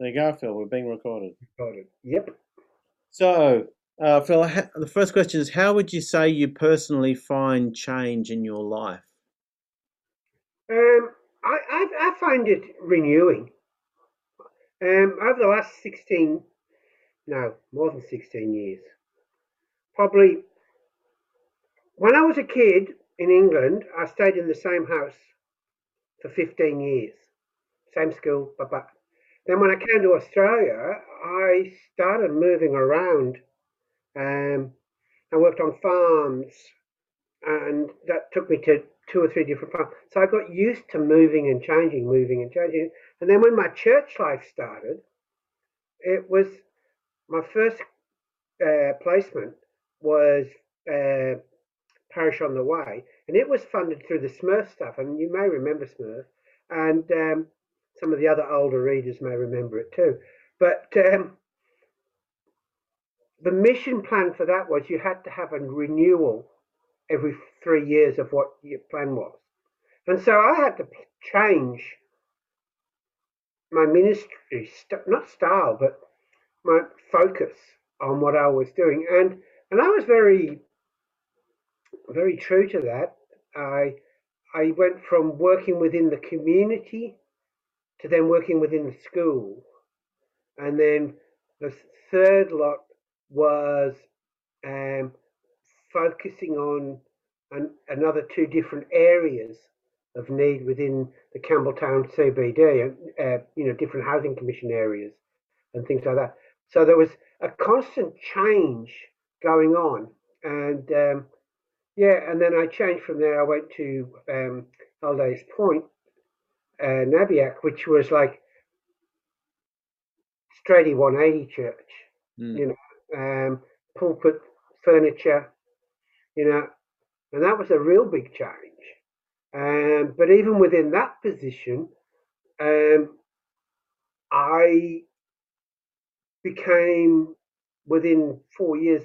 There you go, Phil. We're being recorded. Recorded. Yep. So, uh, Phil, the first question is how would you say you personally find change in your life? Um, I, I, I find it renewing. Um, over the last 16, no, more than 16 years, probably when I was a kid in England, I stayed in the same house for 15 years, same school, blah. Then when I came to Australia, I started moving around. Um, I worked on farms, and that took me to two or three different farms. So I got used to moving and changing, moving and changing. And then when my church life started, it was my first uh, placement was uh, Parish on the Way, and it was funded through the Smurf stuff. And you may remember Smurf, and um, some of the other older readers may remember it too. But um, the mission plan for that was you had to have a renewal every three years of what your plan was. And so I had to change my ministry, not style, but my focus on what I was doing. And and I was very, very true to that. I I went from working within the community to then working within the school. And then the third lot was um, focusing on an, another two different areas of need within the Campbelltown CBD, uh, you know, different housing commission areas and things like that. So there was a constant change going on, and um, yeah, and then I changed from there. I went to um, Point, uh, Nabiac, which was like straighty 180 church, mm. you know, um, pulpit, furniture, you know, and that was a real big change. Um, but even within that position, um, I became within four years.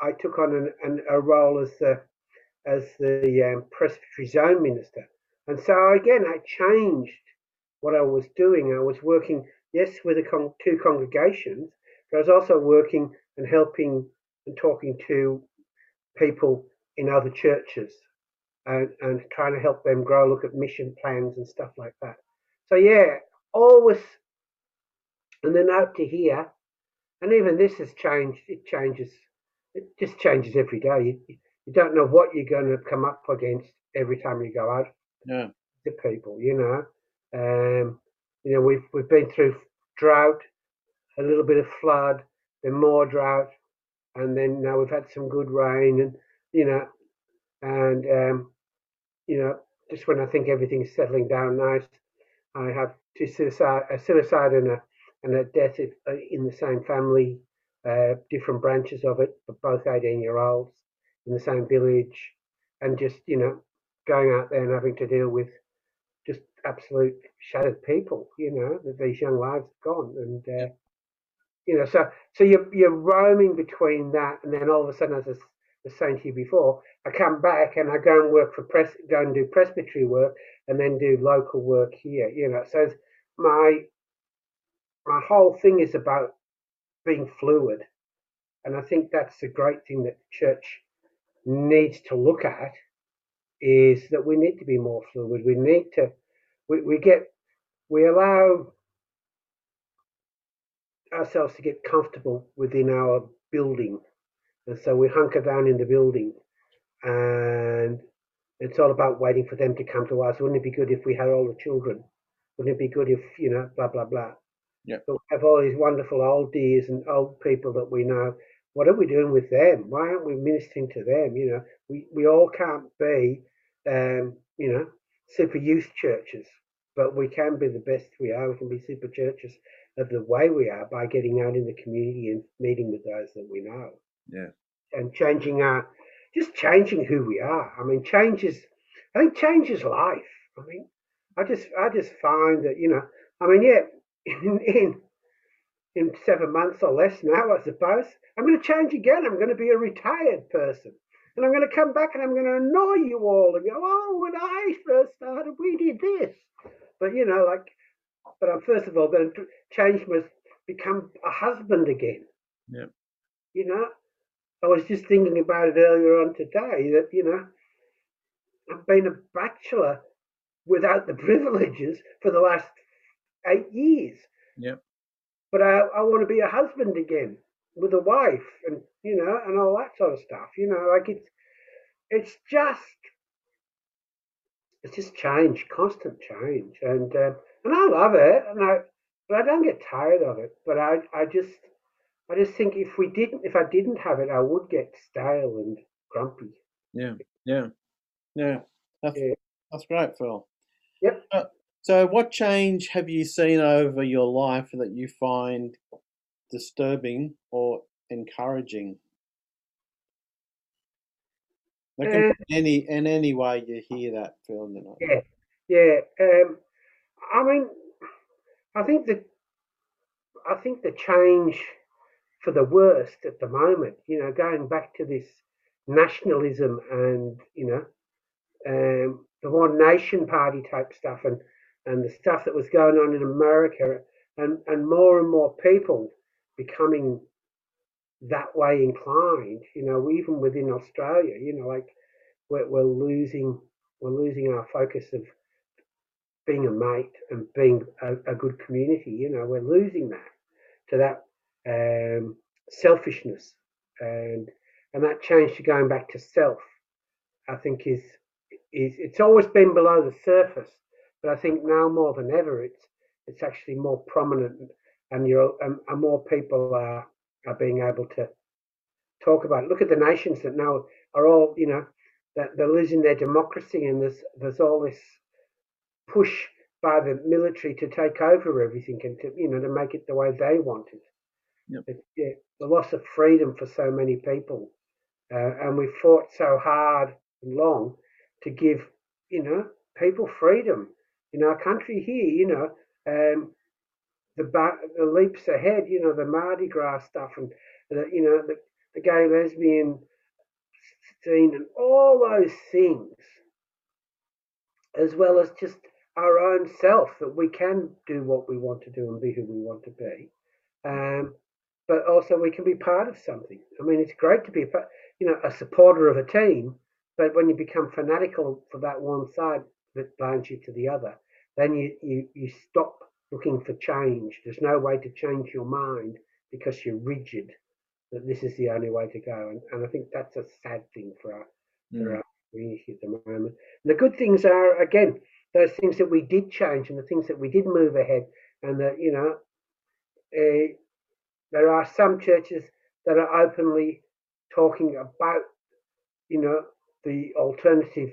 I took on an, an, a role as the as the um, presbytery zone minister, and so again, I changed what I was doing. I was working, yes, with con- two congregations, but I was also working and helping and talking to people in other churches and, and trying to help them grow, look at mission plans and stuff like that. So, yeah, always, and then out to here, and even this has changed. It changes, it just changes every day. You, you don't know what you're going to come up against every time you go out yeah. to people, you know. Um, you know, we've we've been through drought, a little bit of flood, then more drought, and then now we've had some good rain, and you know, and um, you know, just when I think everything's settling down nice, I have two suicide, a suicide and a and a death uh, in the same family, uh, different branches of it, but both 18 year olds in the same village, and just you know, going out there and having to deal with just absolute shattered people. You know that these young lives have gone, and uh, you know, so so you're you're roaming between that, and then all of a sudden, as I was saying to you before, I come back and I go and work for press, go and do presbytery work, and then do local work here. You know, so my my whole thing is about being fluid, and I think that's the great thing that the church needs to look at is that we need to be more fluid. We need to, we, we get, we allow ourselves to get comfortable within our building. And so we hunker down in the building and it's all about waiting for them to come to us. Wouldn't it be good if we had all the children? Wouldn't it be good if, you know, blah, blah, blah. Yeah. But we have all these wonderful old dears and old people that we know. What are we doing with them? Why aren't we ministering to them? You know, we, we all can't be um, you know, super youth churches, but we can be the best we are. We can be super churches of the way we are by getting out in the community and meeting with those that we know. Yeah. And changing our, just changing who we are. I mean, change is, I think change is life. I mean, I just, I just find that, you know, I mean, yeah, in, in, in seven months or less now, I suppose, I'm going to change again. I'm going to be a retired person. And I'm going to come back and I'm going to annoy you all and go, oh, when I first started, we did this. But, you know, like, but I'm first of all going to change must become a husband again. Yeah. You know, I was just thinking about it earlier on today that you know I've been a bachelor without the privileges for the last eight years. Yeah. But I, I want to be a husband again with a wife and you know and all that sort of stuff. You know, like it's it's just it's just change, constant change, and uh, and I love it, and I but I don't get tired of it. But I I just I just think if we didn't if I didn't have it, I would get stale and grumpy. Yeah, yeah, yeah. That's Yeah. that's great, Phil. Yep. Uh, so, what change have you seen over your life that you find disturbing or encouraging? That can Uh, any in any way you hear that, Phil. You know. Yeah, yeah. Um, I mean, I think that I think the change for the worst at the moment, you know, going back to this nationalism and you know, um, the One Nation Party type stuff, and and the stuff that was going on in America, and and more and more people becoming that way inclined. You know, even within Australia, you know, like we're, we're losing we're losing our focus of being a mate and being a, a good community. You know, we're losing that to that um, selfishness and and that change to going back to self. I think is is it's always been below the surface, but I think now more than ever it's it's actually more prominent and you're and, and more people are are being able to talk about it. Look at the nations that now are all you know that they're losing their democracy and there's there's all this push by the military to take over everything and to you know to make it the way they want it. Yep. It- yeah, the loss of freedom for so many people, uh, and we fought so hard and long to give you know people freedom in our country here. You know, um, the the leaps ahead. You know, the Mardi Gras stuff and the you know the, the gay lesbian scene and all those things, as well as just our own self that we can do what we want to do and be who we want to be. Um, but also we can be part of something. I mean, it's great to be a, you know a supporter of a team, but when you become fanatical for that one side that binds you to the other, then you, you, you stop looking for change. There's no way to change your mind because you're rigid that this is the only way to go. And, and I think that's a sad thing for our, for Mm. our community at the moment. And the good things are, again, those things that we did change and the things that we did move ahead and that, you know, uh, there are some churches that are openly talking about, you know, the alternative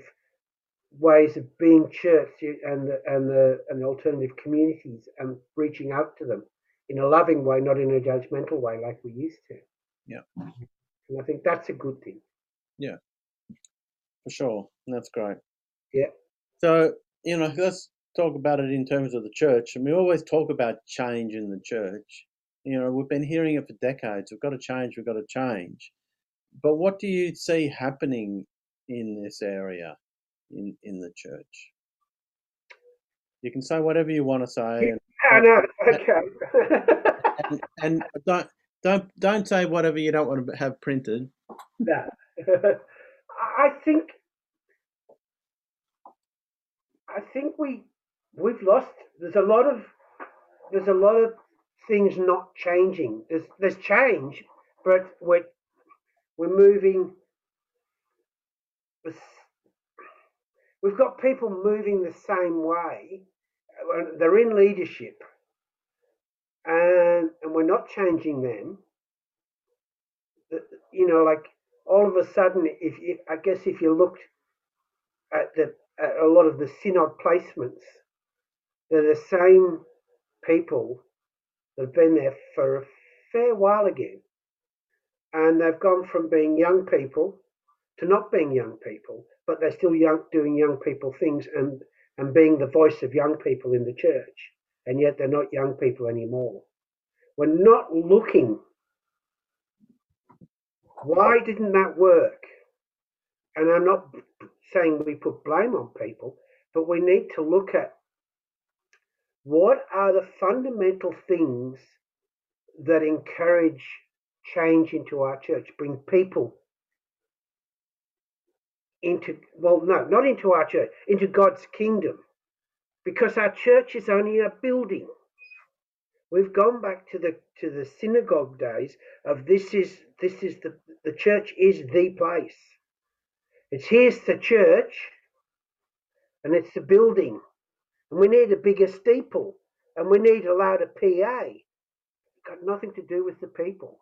ways of being church and the, and the and the alternative communities and reaching out to them in a loving way, not in a judgmental way like we used to. Yeah. And I think that's a good thing. Yeah, for sure. That's great. Yeah. So, you know, let's talk about it in terms of the church. And we always talk about change in the church. You know, we've been hearing it for decades. We've got to change, we've got to change. But what do you see happening in this area in, in the church? You can say whatever you want to say and, I know. Okay. and, and don't don't don't say whatever you don't want to have printed. no. I think I think we we've lost. There's a lot of there's a lot of things not changing. There's there's change, but we're we're moving. We've got people moving the same way. They're in leadership, and and we're not changing them. You know, like all of a sudden, if you, I guess if you looked at the at a lot of the synod placements, they're the same people that have been there for a fair while again, and they've gone from being young people to not being young people, but they're still young, doing young people things and and being the voice of young people in the church, and yet they're not young people anymore. We're not looking. Why didn't that work? And I'm not saying we put blame on people, but we need to look at what are the fundamental things that encourage change into our church, bring people into, well, no, not into our church, into God's kingdom. Because our church is only a building. We've gone back to the to the synagogue days of this is this is the the church is the place. It's here's the church and it's the building. And we need a bigger steeple and we need a louder PA. It's got nothing to do with the people.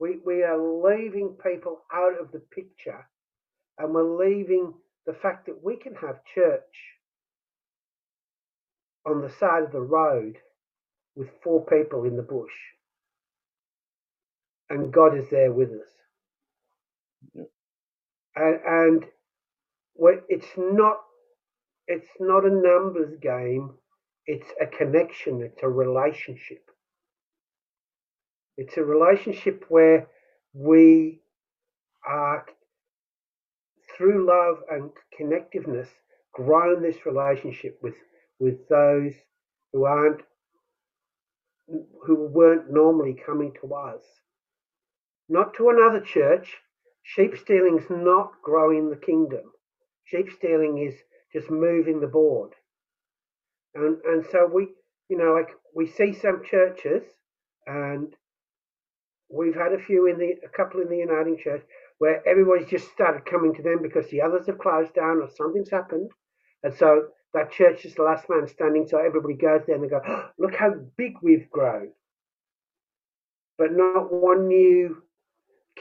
We we are leaving people out of the picture and we're leaving the fact that we can have church on the side of the road with four people in the bush and God is there with us. Yep. And, and it's not it's not a numbers game. It's a connection. It's a relationship. It's a relationship where we are through love and connectiveness, grown this relationship with with those who aren't who weren't normally coming to us. Not to another church. Sheep stealing is not growing the kingdom. Sheep stealing is just moving the board. And and so we you know like we see some churches and we've had a few in the a couple in the Uniting Church where everybody's just started coming to them because the others have closed down or something's happened. And so that church is the last man standing. So everybody goes there and they go, oh, look how big we've grown. But not one new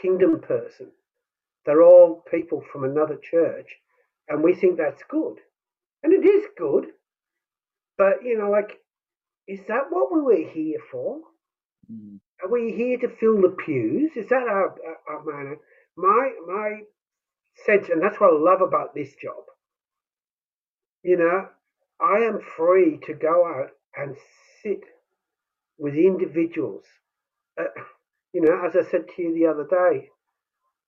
kingdom person. They're all people from another church. And we think that's good. And it is good. But, you know, like, is that what we were here for? Mm. Are we here to fill the pews? Is that our, our, our manner? My my sense, and that's what I love about this job. You know, I am free to go out and sit with individuals. Uh, you know, as I said to you the other day,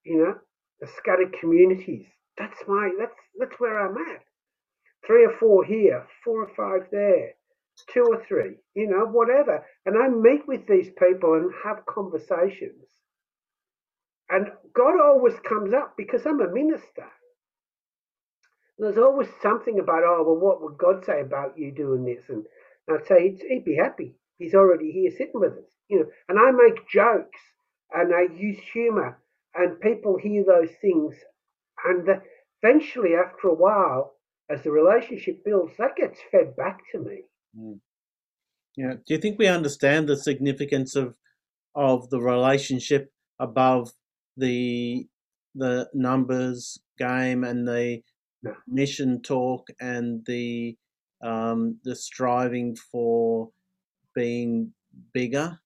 you know, the scattered communities. That's my that's that's where I'm at. Three or four here, four or five there, two or three, you know, whatever. And I meet with these people and have conversations and God always comes up because I'm a minister. There's always something about, oh, well, what would God say about you doing this? And I'd say he'd be happy. He's already here sitting with us, you know. And I make jokes and I use humor, and people hear those things. And eventually, after a while, as the relationship builds, that gets fed back to me. Mm. Yeah. Do you think we understand the significance of of the relationship above the the numbers game and the no. mission talk and the um, the striving for being bigger?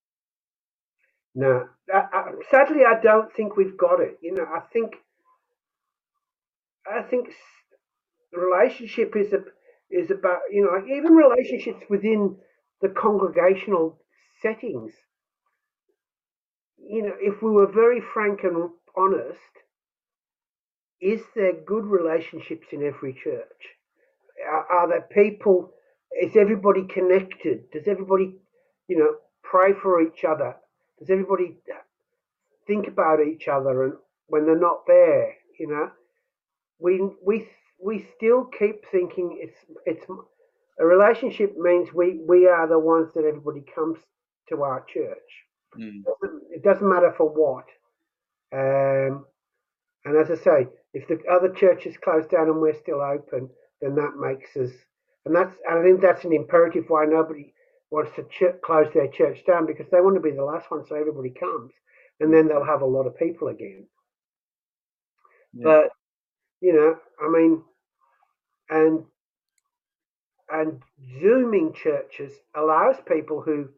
No, I, I, sadly, I don't think we've got it. You know, I think I think the relationship is a, is about you know even relationships within the congregational settings you know, if we were very frank and honest, is there good relationships in every church? Are, are there people? Is everybody connected? Does everybody, you know, pray for each other? Does everybody think about each other and when they're not there? You know, we we we still keep thinking it's it's a relationship means we we are the ones that everybody comes to our church. Mm. It doesn't matter for what. Um, and as I say, if the other churches close down and we're still open, then that makes us, and that's, and I think that's an imperative why nobody wants to ch- close their church down because they want to be the last one so everybody comes, and then they'll have a lot of people again. Yeah. But you know, I mean, and and zooming churches allows people who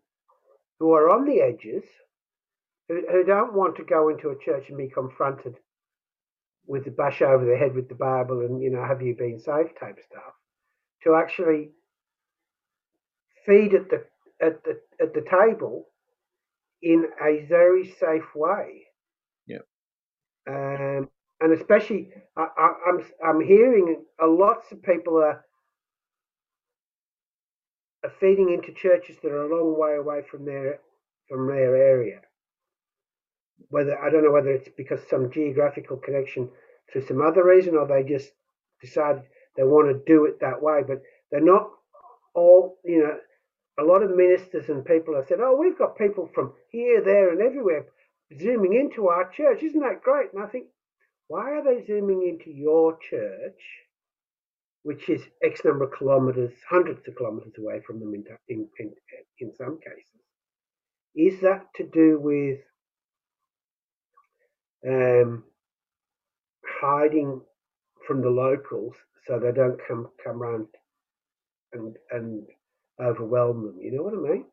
who are on the edges, who, who don't want to go into a church and be confronted with the bash over the head with the Bible and, you know, have you been saved type stuff, to actually feed at the at the at the table in a very safe way. Yeah. Um, and especially, I, I, I'm I'm hearing a lots of people are are feeding into churches that are a long way away from their from their area. Whether I don't know whether it's because some geographical connection through some other reason, or they just decide they want to do it that way. But they're not all, you know. A lot of ministers and people have said, "Oh, we've got people from here, there, and everywhere zooming into our church. Isn't that great?" And I think, why are they zooming into your church, which is X number of kilometres, hundreds of kilometres away from them in, in, in, in some cases? Is that to do with um, hiding from the locals so they don't come come round and and overwhelm them? You know what I mean?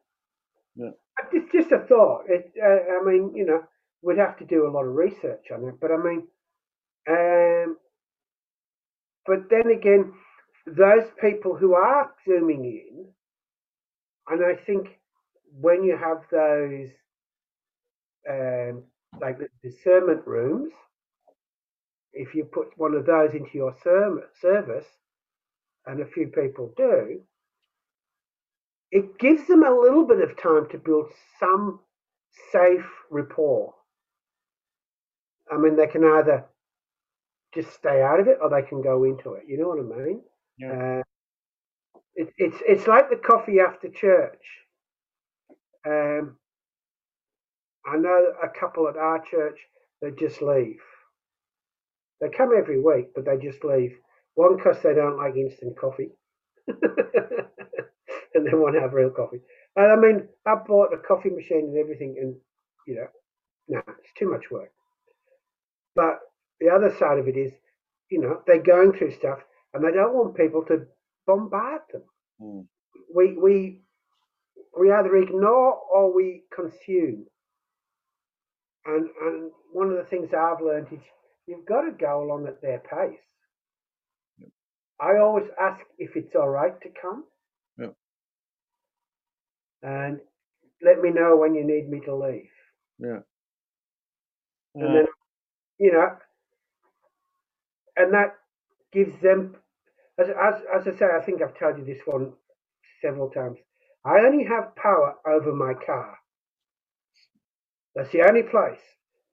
Yeah. It's just a thought. It, uh, I mean, you know, we'd have to do a lot of research on it, but I mean, um, but then again, those people who are zooming in, and I think when you have those um, like the discernment rooms, if you put one of those into your service, and a few people do, it gives them a little bit of time to build some safe rapport. I mean, they can either just stay out of it or they can go into it. You know what I mean? Yeah. Uh, it, it's it's like the coffee after church. Um, I know a couple at our church that just leave. They come every week, but they just leave. One because they don't like instant coffee, and they want to have real coffee. And I mean, I bought a coffee machine and everything, and you know, no, nah, it's too much work. But the other side of it is, you know, they're going through stuff, and they don't want people to bombard them. Mm. We we we either ignore or we consume. And and one of the things I've learned is you've got to go along at their pace. Yep. I always ask if it's all right to come. Yep. And let me know when you need me to leave. Yeah. And uh, then, you know, and that gives them, as, as, as I say, I think I've told you this one several times. I only have power over my car. That's the only place.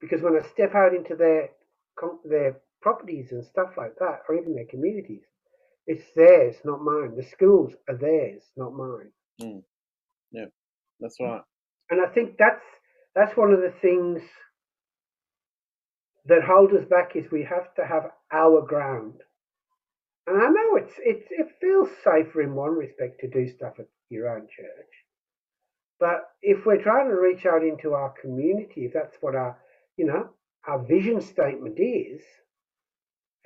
Because when I step out into their their properties and stuff like that, or even their communities, it's theirs, not mine. The schools are theirs, not mine. Mm. Yeah, that's right. And I think that's that's one of the things that hold us back is we have to have our ground. And I know it's it's it feels safer in one respect to do stuff at your own church. But if we're trying to reach out into our community, if that's what our, you know, our vision statement is,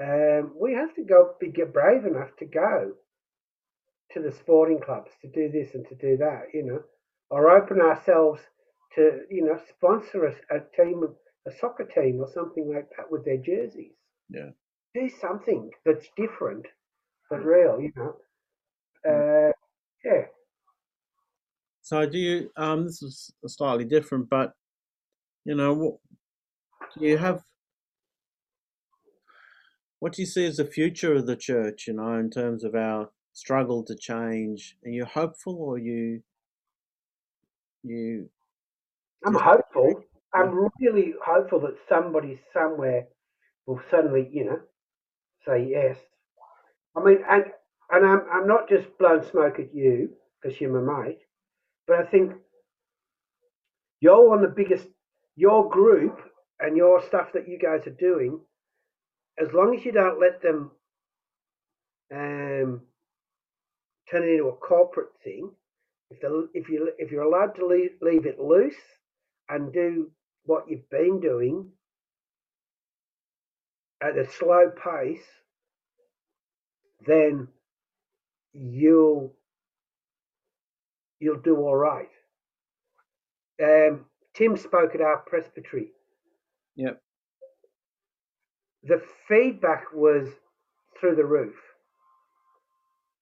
um, we have to go be brave enough to go to the sporting clubs to do this and to do that, you know, or open ourselves to, you know, sponsor a, a team, a soccer team or something like that with their jerseys. Yeah. Do something that's different but real, you know. Uh, yeah. So do you? Um, this is slightly different, but you know, what do you have? What do you see as the future of the church? You know, in terms of our struggle to change. Are you hopeful, or you? You. I'm hopeful. I'm really hopeful that somebody somewhere will suddenly, you know, say yes. I mean, and and I'm I'm not just blowing smoke at you because you're my mate. But I think you're one of the biggest, your group and your stuff that you guys are doing, as long as you don't let them um, turn it into a corporate thing, if, the, if, you, if you're allowed to leave, leave it loose and do what you've been doing at a slow pace, then you'll you'll do all right. Um, Tim spoke at our presbytery. Yep. The feedback was through the roof.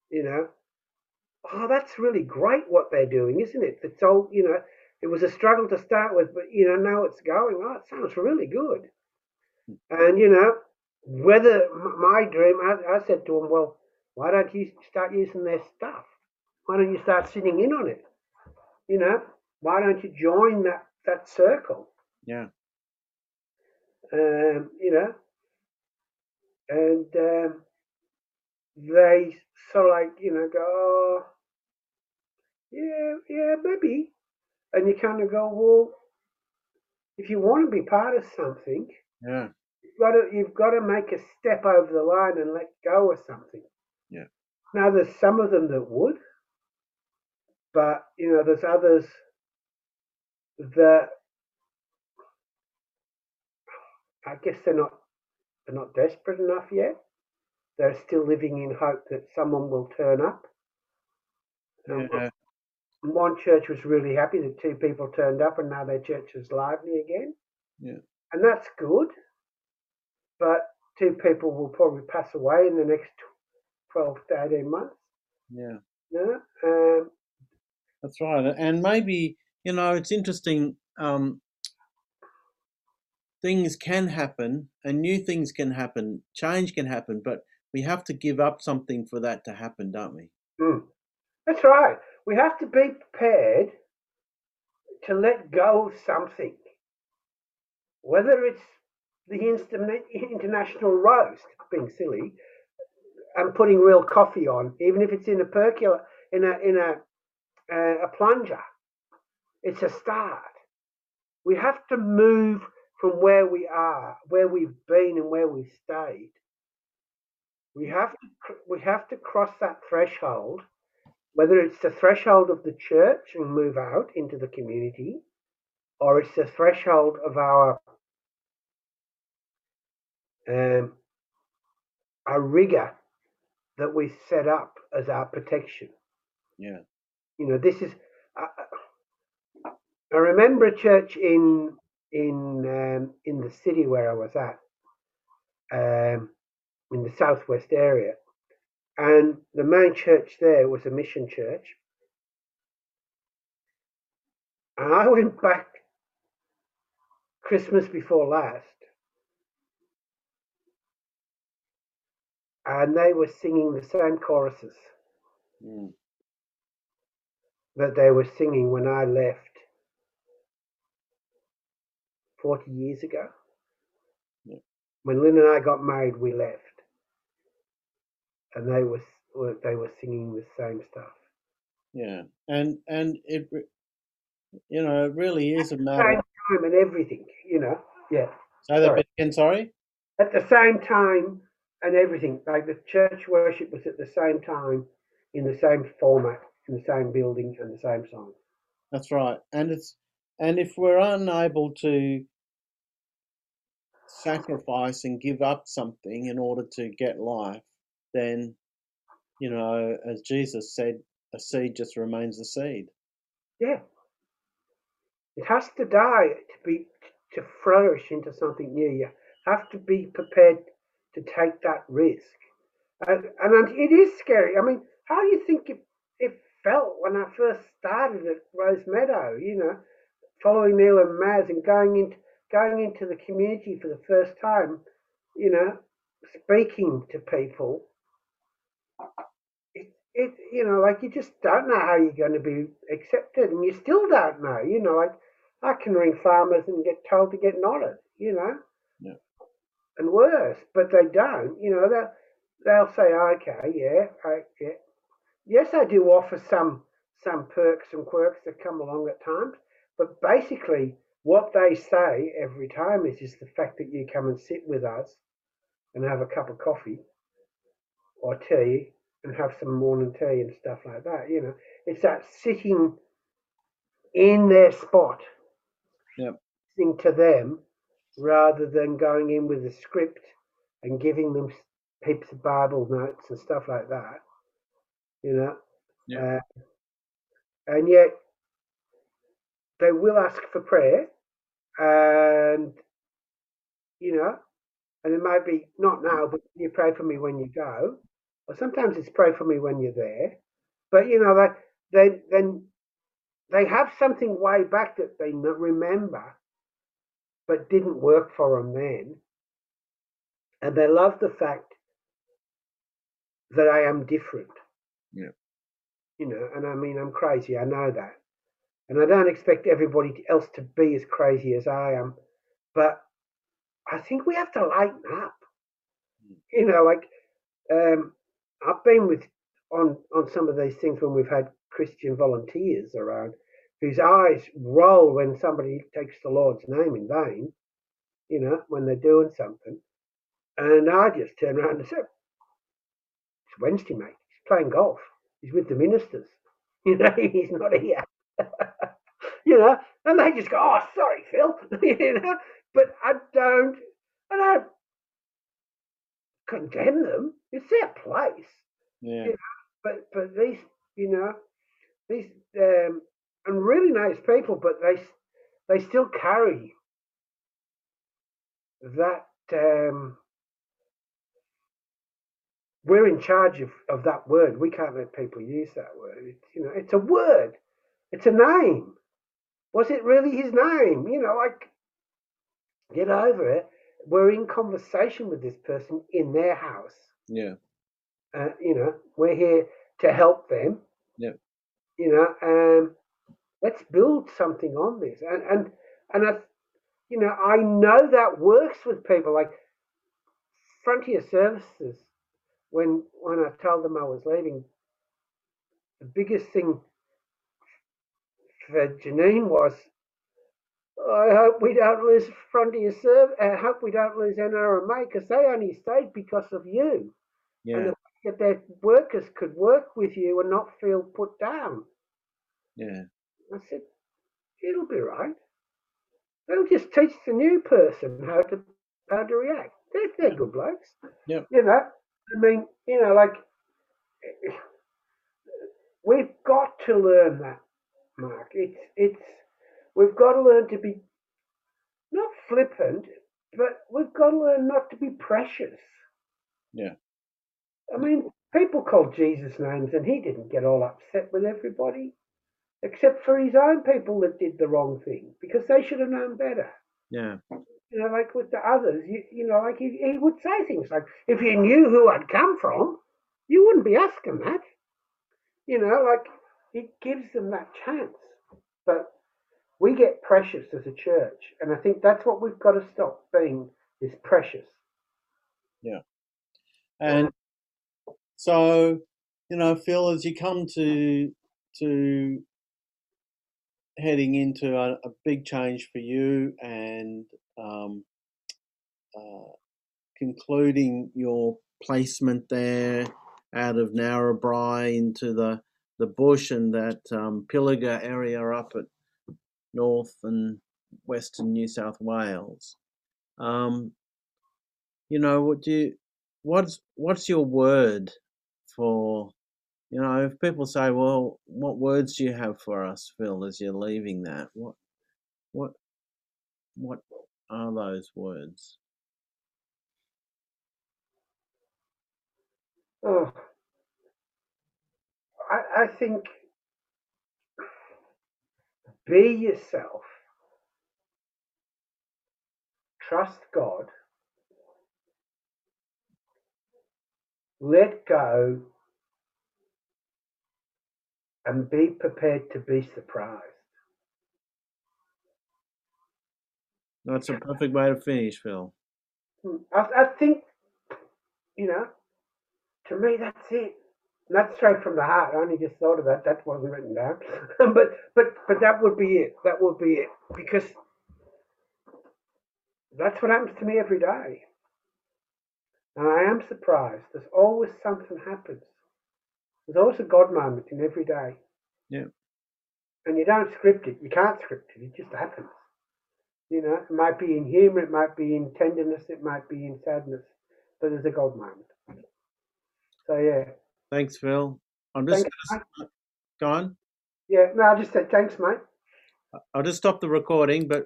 You know, oh, that's really great what they're doing, isn't it? It's all, you know, it was a struggle to start with, but, you know, now it's going, oh, it sounds really good. And, you know, whether my dream, I, I said to him, well, why don't you start using their stuff? why don't you start sitting in on it? You know, why don't you join that that circle? Yeah. Um, you know, and um, they sort of like you know go, oh, yeah, yeah, maybe, and you kind of go, well, if you want to be part of something, Yeah. you've got to you've got to make a step over the line and let go of something. Yeah. Now there's some of them that would, but you know there's others that I guess they're not they're not desperate enough yet. They're still living in hope that someone will turn up. Yeah. One church was really happy that two people turned up and now their church is lively again. Yeah. And that's good. But two people will probably pass away in the next 12 to 18 months. Yeah. Know? um, That's right. And maybe, you know, it's interesting. Um, things can happen and new things can happen, change can happen, but we have to give up something for that to happen, don't we? mm. That's right. We have to be prepared to let go of something. Whether it's the international roast, being silly, and putting real coffee on, even if it's in a percolator, in a in a uh, a plunger, it's a start. We have to move from where we are, where we've been, and where we've stayed. We have to we have to cross that threshold, whether it's the threshold of the church and move out into the community, or it's the threshold of our um, our rigor that we set up as our protection. Yeah. You know, this is. I, I remember a church in in um, in the city where I was at, um, in the southwest area, and the main church there was a mission church. And I went back Christmas before last, and they were singing the same choruses Mm. that they were singing when I left 40 years ago. Yeah. When Lynn and I got married, we left. And they were, they were singing the same stuff. Yeah. And and it, you know, it really is a matter. Same time and everything, you know. Yeah. Say that sorry. bit again. Sorry. At the same time and everything. Like the church worship was at the same time, in the same format, in the same building, and the same song. That's right. And it's and if we're unable to sacrifice and give up something in order to get life, then you know, as Jesus said, a seed just remains a seed. Yeah. It has to die to be to flourish into something new. You have to be prepared to take that risk. And, and it is scary. I mean, how do you think it, it felt when I first started at Rosemeadow, you know, following Neil and Maz and going into going into the community for the first time, you know, speaking to people. It, you know, like you just don't know how you're going to be accepted, and you still don't know. You know, like I can ring farmers and get told to get knotted. You know, Yeah. and worse, but they don't. You know, they they'll say, okay, yeah, I, yeah, yes, I do offer some some perks and quirks that come along at times, but basically, what they say every time is just the fact that you come and sit with us and have a cup of coffee or tea and have some morning tea and stuff like that. You know, it's that sitting in their spot, Yep. listening to them rather than going in with a script and giving them heaps of Bible notes and stuff like that. You know, Yeah. uh, and yet they will ask for prayer, and you know, and it might be not now, but you pray for me when you go, or sometimes it's pray for me when you're there. But you know, they they then they have something way back that they remember, but didn't work for them then, and they love the fact that I am different. Yeah. you know, and I mean, I'm crazy, I know that. And I don't expect everybody else to be as crazy as I am, but I think we have to lighten up. You know, like um, I've been with on on some of these things when we've had Christian volunteers around whose eyes roll when somebody takes the Lord's name in vain, you know, when they're doing something. And I just turn around and say, It's Wednesday, mate. He's playing golf. He's with the ministers. You know, he's not here. you know, and they just go, Oh, sorry, Phil. you know, but I don't, I don't condemn them. It's their place. Yeah. You know, but but these, you know, these um, and really nice people, but they they still carry that um, we're in charge of, of that word. We can't let people use that word. It's, you know, it's a word. It's a name. Was it really his name? You know, like get over it. We're in conversation with this person in their house. Yeah. Uh, you know, we're here to help them. Yeah. You know, um, let's build something on this. And and and I, you know, I know that works with people like Frontier Services. When when I told them I was leaving, the biggest thing for Janine was, I hope we don't lose Frontier Service. I hope we don't lose NRMA because they only stayed because of you. Yeah. And the fact that their workers could work with you and not feel put down. Yeah. I said, it'll be right. They'll just teach the new person how to how to react. They're, they're good blokes. Yeah. You know, I mean, you know, like we've got to learn that, Mark. It's it's we've got to learn to be not flippant, but we've got to learn not to be precious. Yeah. I mean, people called Jesus names, and he didn't get all upset with everybody except for his own people that did the wrong thing because they should have known better. Yeah. You know, like with the others, you, you know, like he, he would say things like, if you knew who I'd come from, you wouldn't be asking that. You know, like he gives them that chance. But we get precious as a church, and I think that's what we've got to stop being is precious. Yeah, and so, you know, Phil, as you come to to heading into a, a big change for you and um, uh, concluding your placement there out of Narrabri into the the bush and that um, Pilliga area up at North and Western New South Wales. Um, you know, what do you, what's what's your word for you know if people say well what words do you have for us phil as you're leaving that? What what what are those words? Oh, I, I think be yourself, trust God, let go, and be prepared to be surprised. that's a perfect way to finish phil Hmm, I, I think, you know, to me, that's it. Not straight from the heart. I only just thought of that. That wasn't written down. but but but that would be it. That would be it. Because that's what happens to me every day. And I am surprised. There's always something happens. There's always a God moment in every day. Yeah. And you don't script it. You can't script it. It just happens. You know, it might be in humor, it might be in tenderness, it might be in sadness, but there's a God moment. So yeah, thanks phil i'm just Thanks, gonna, go on yeah. No, I just said thanks, mate. i'll just stop the recording but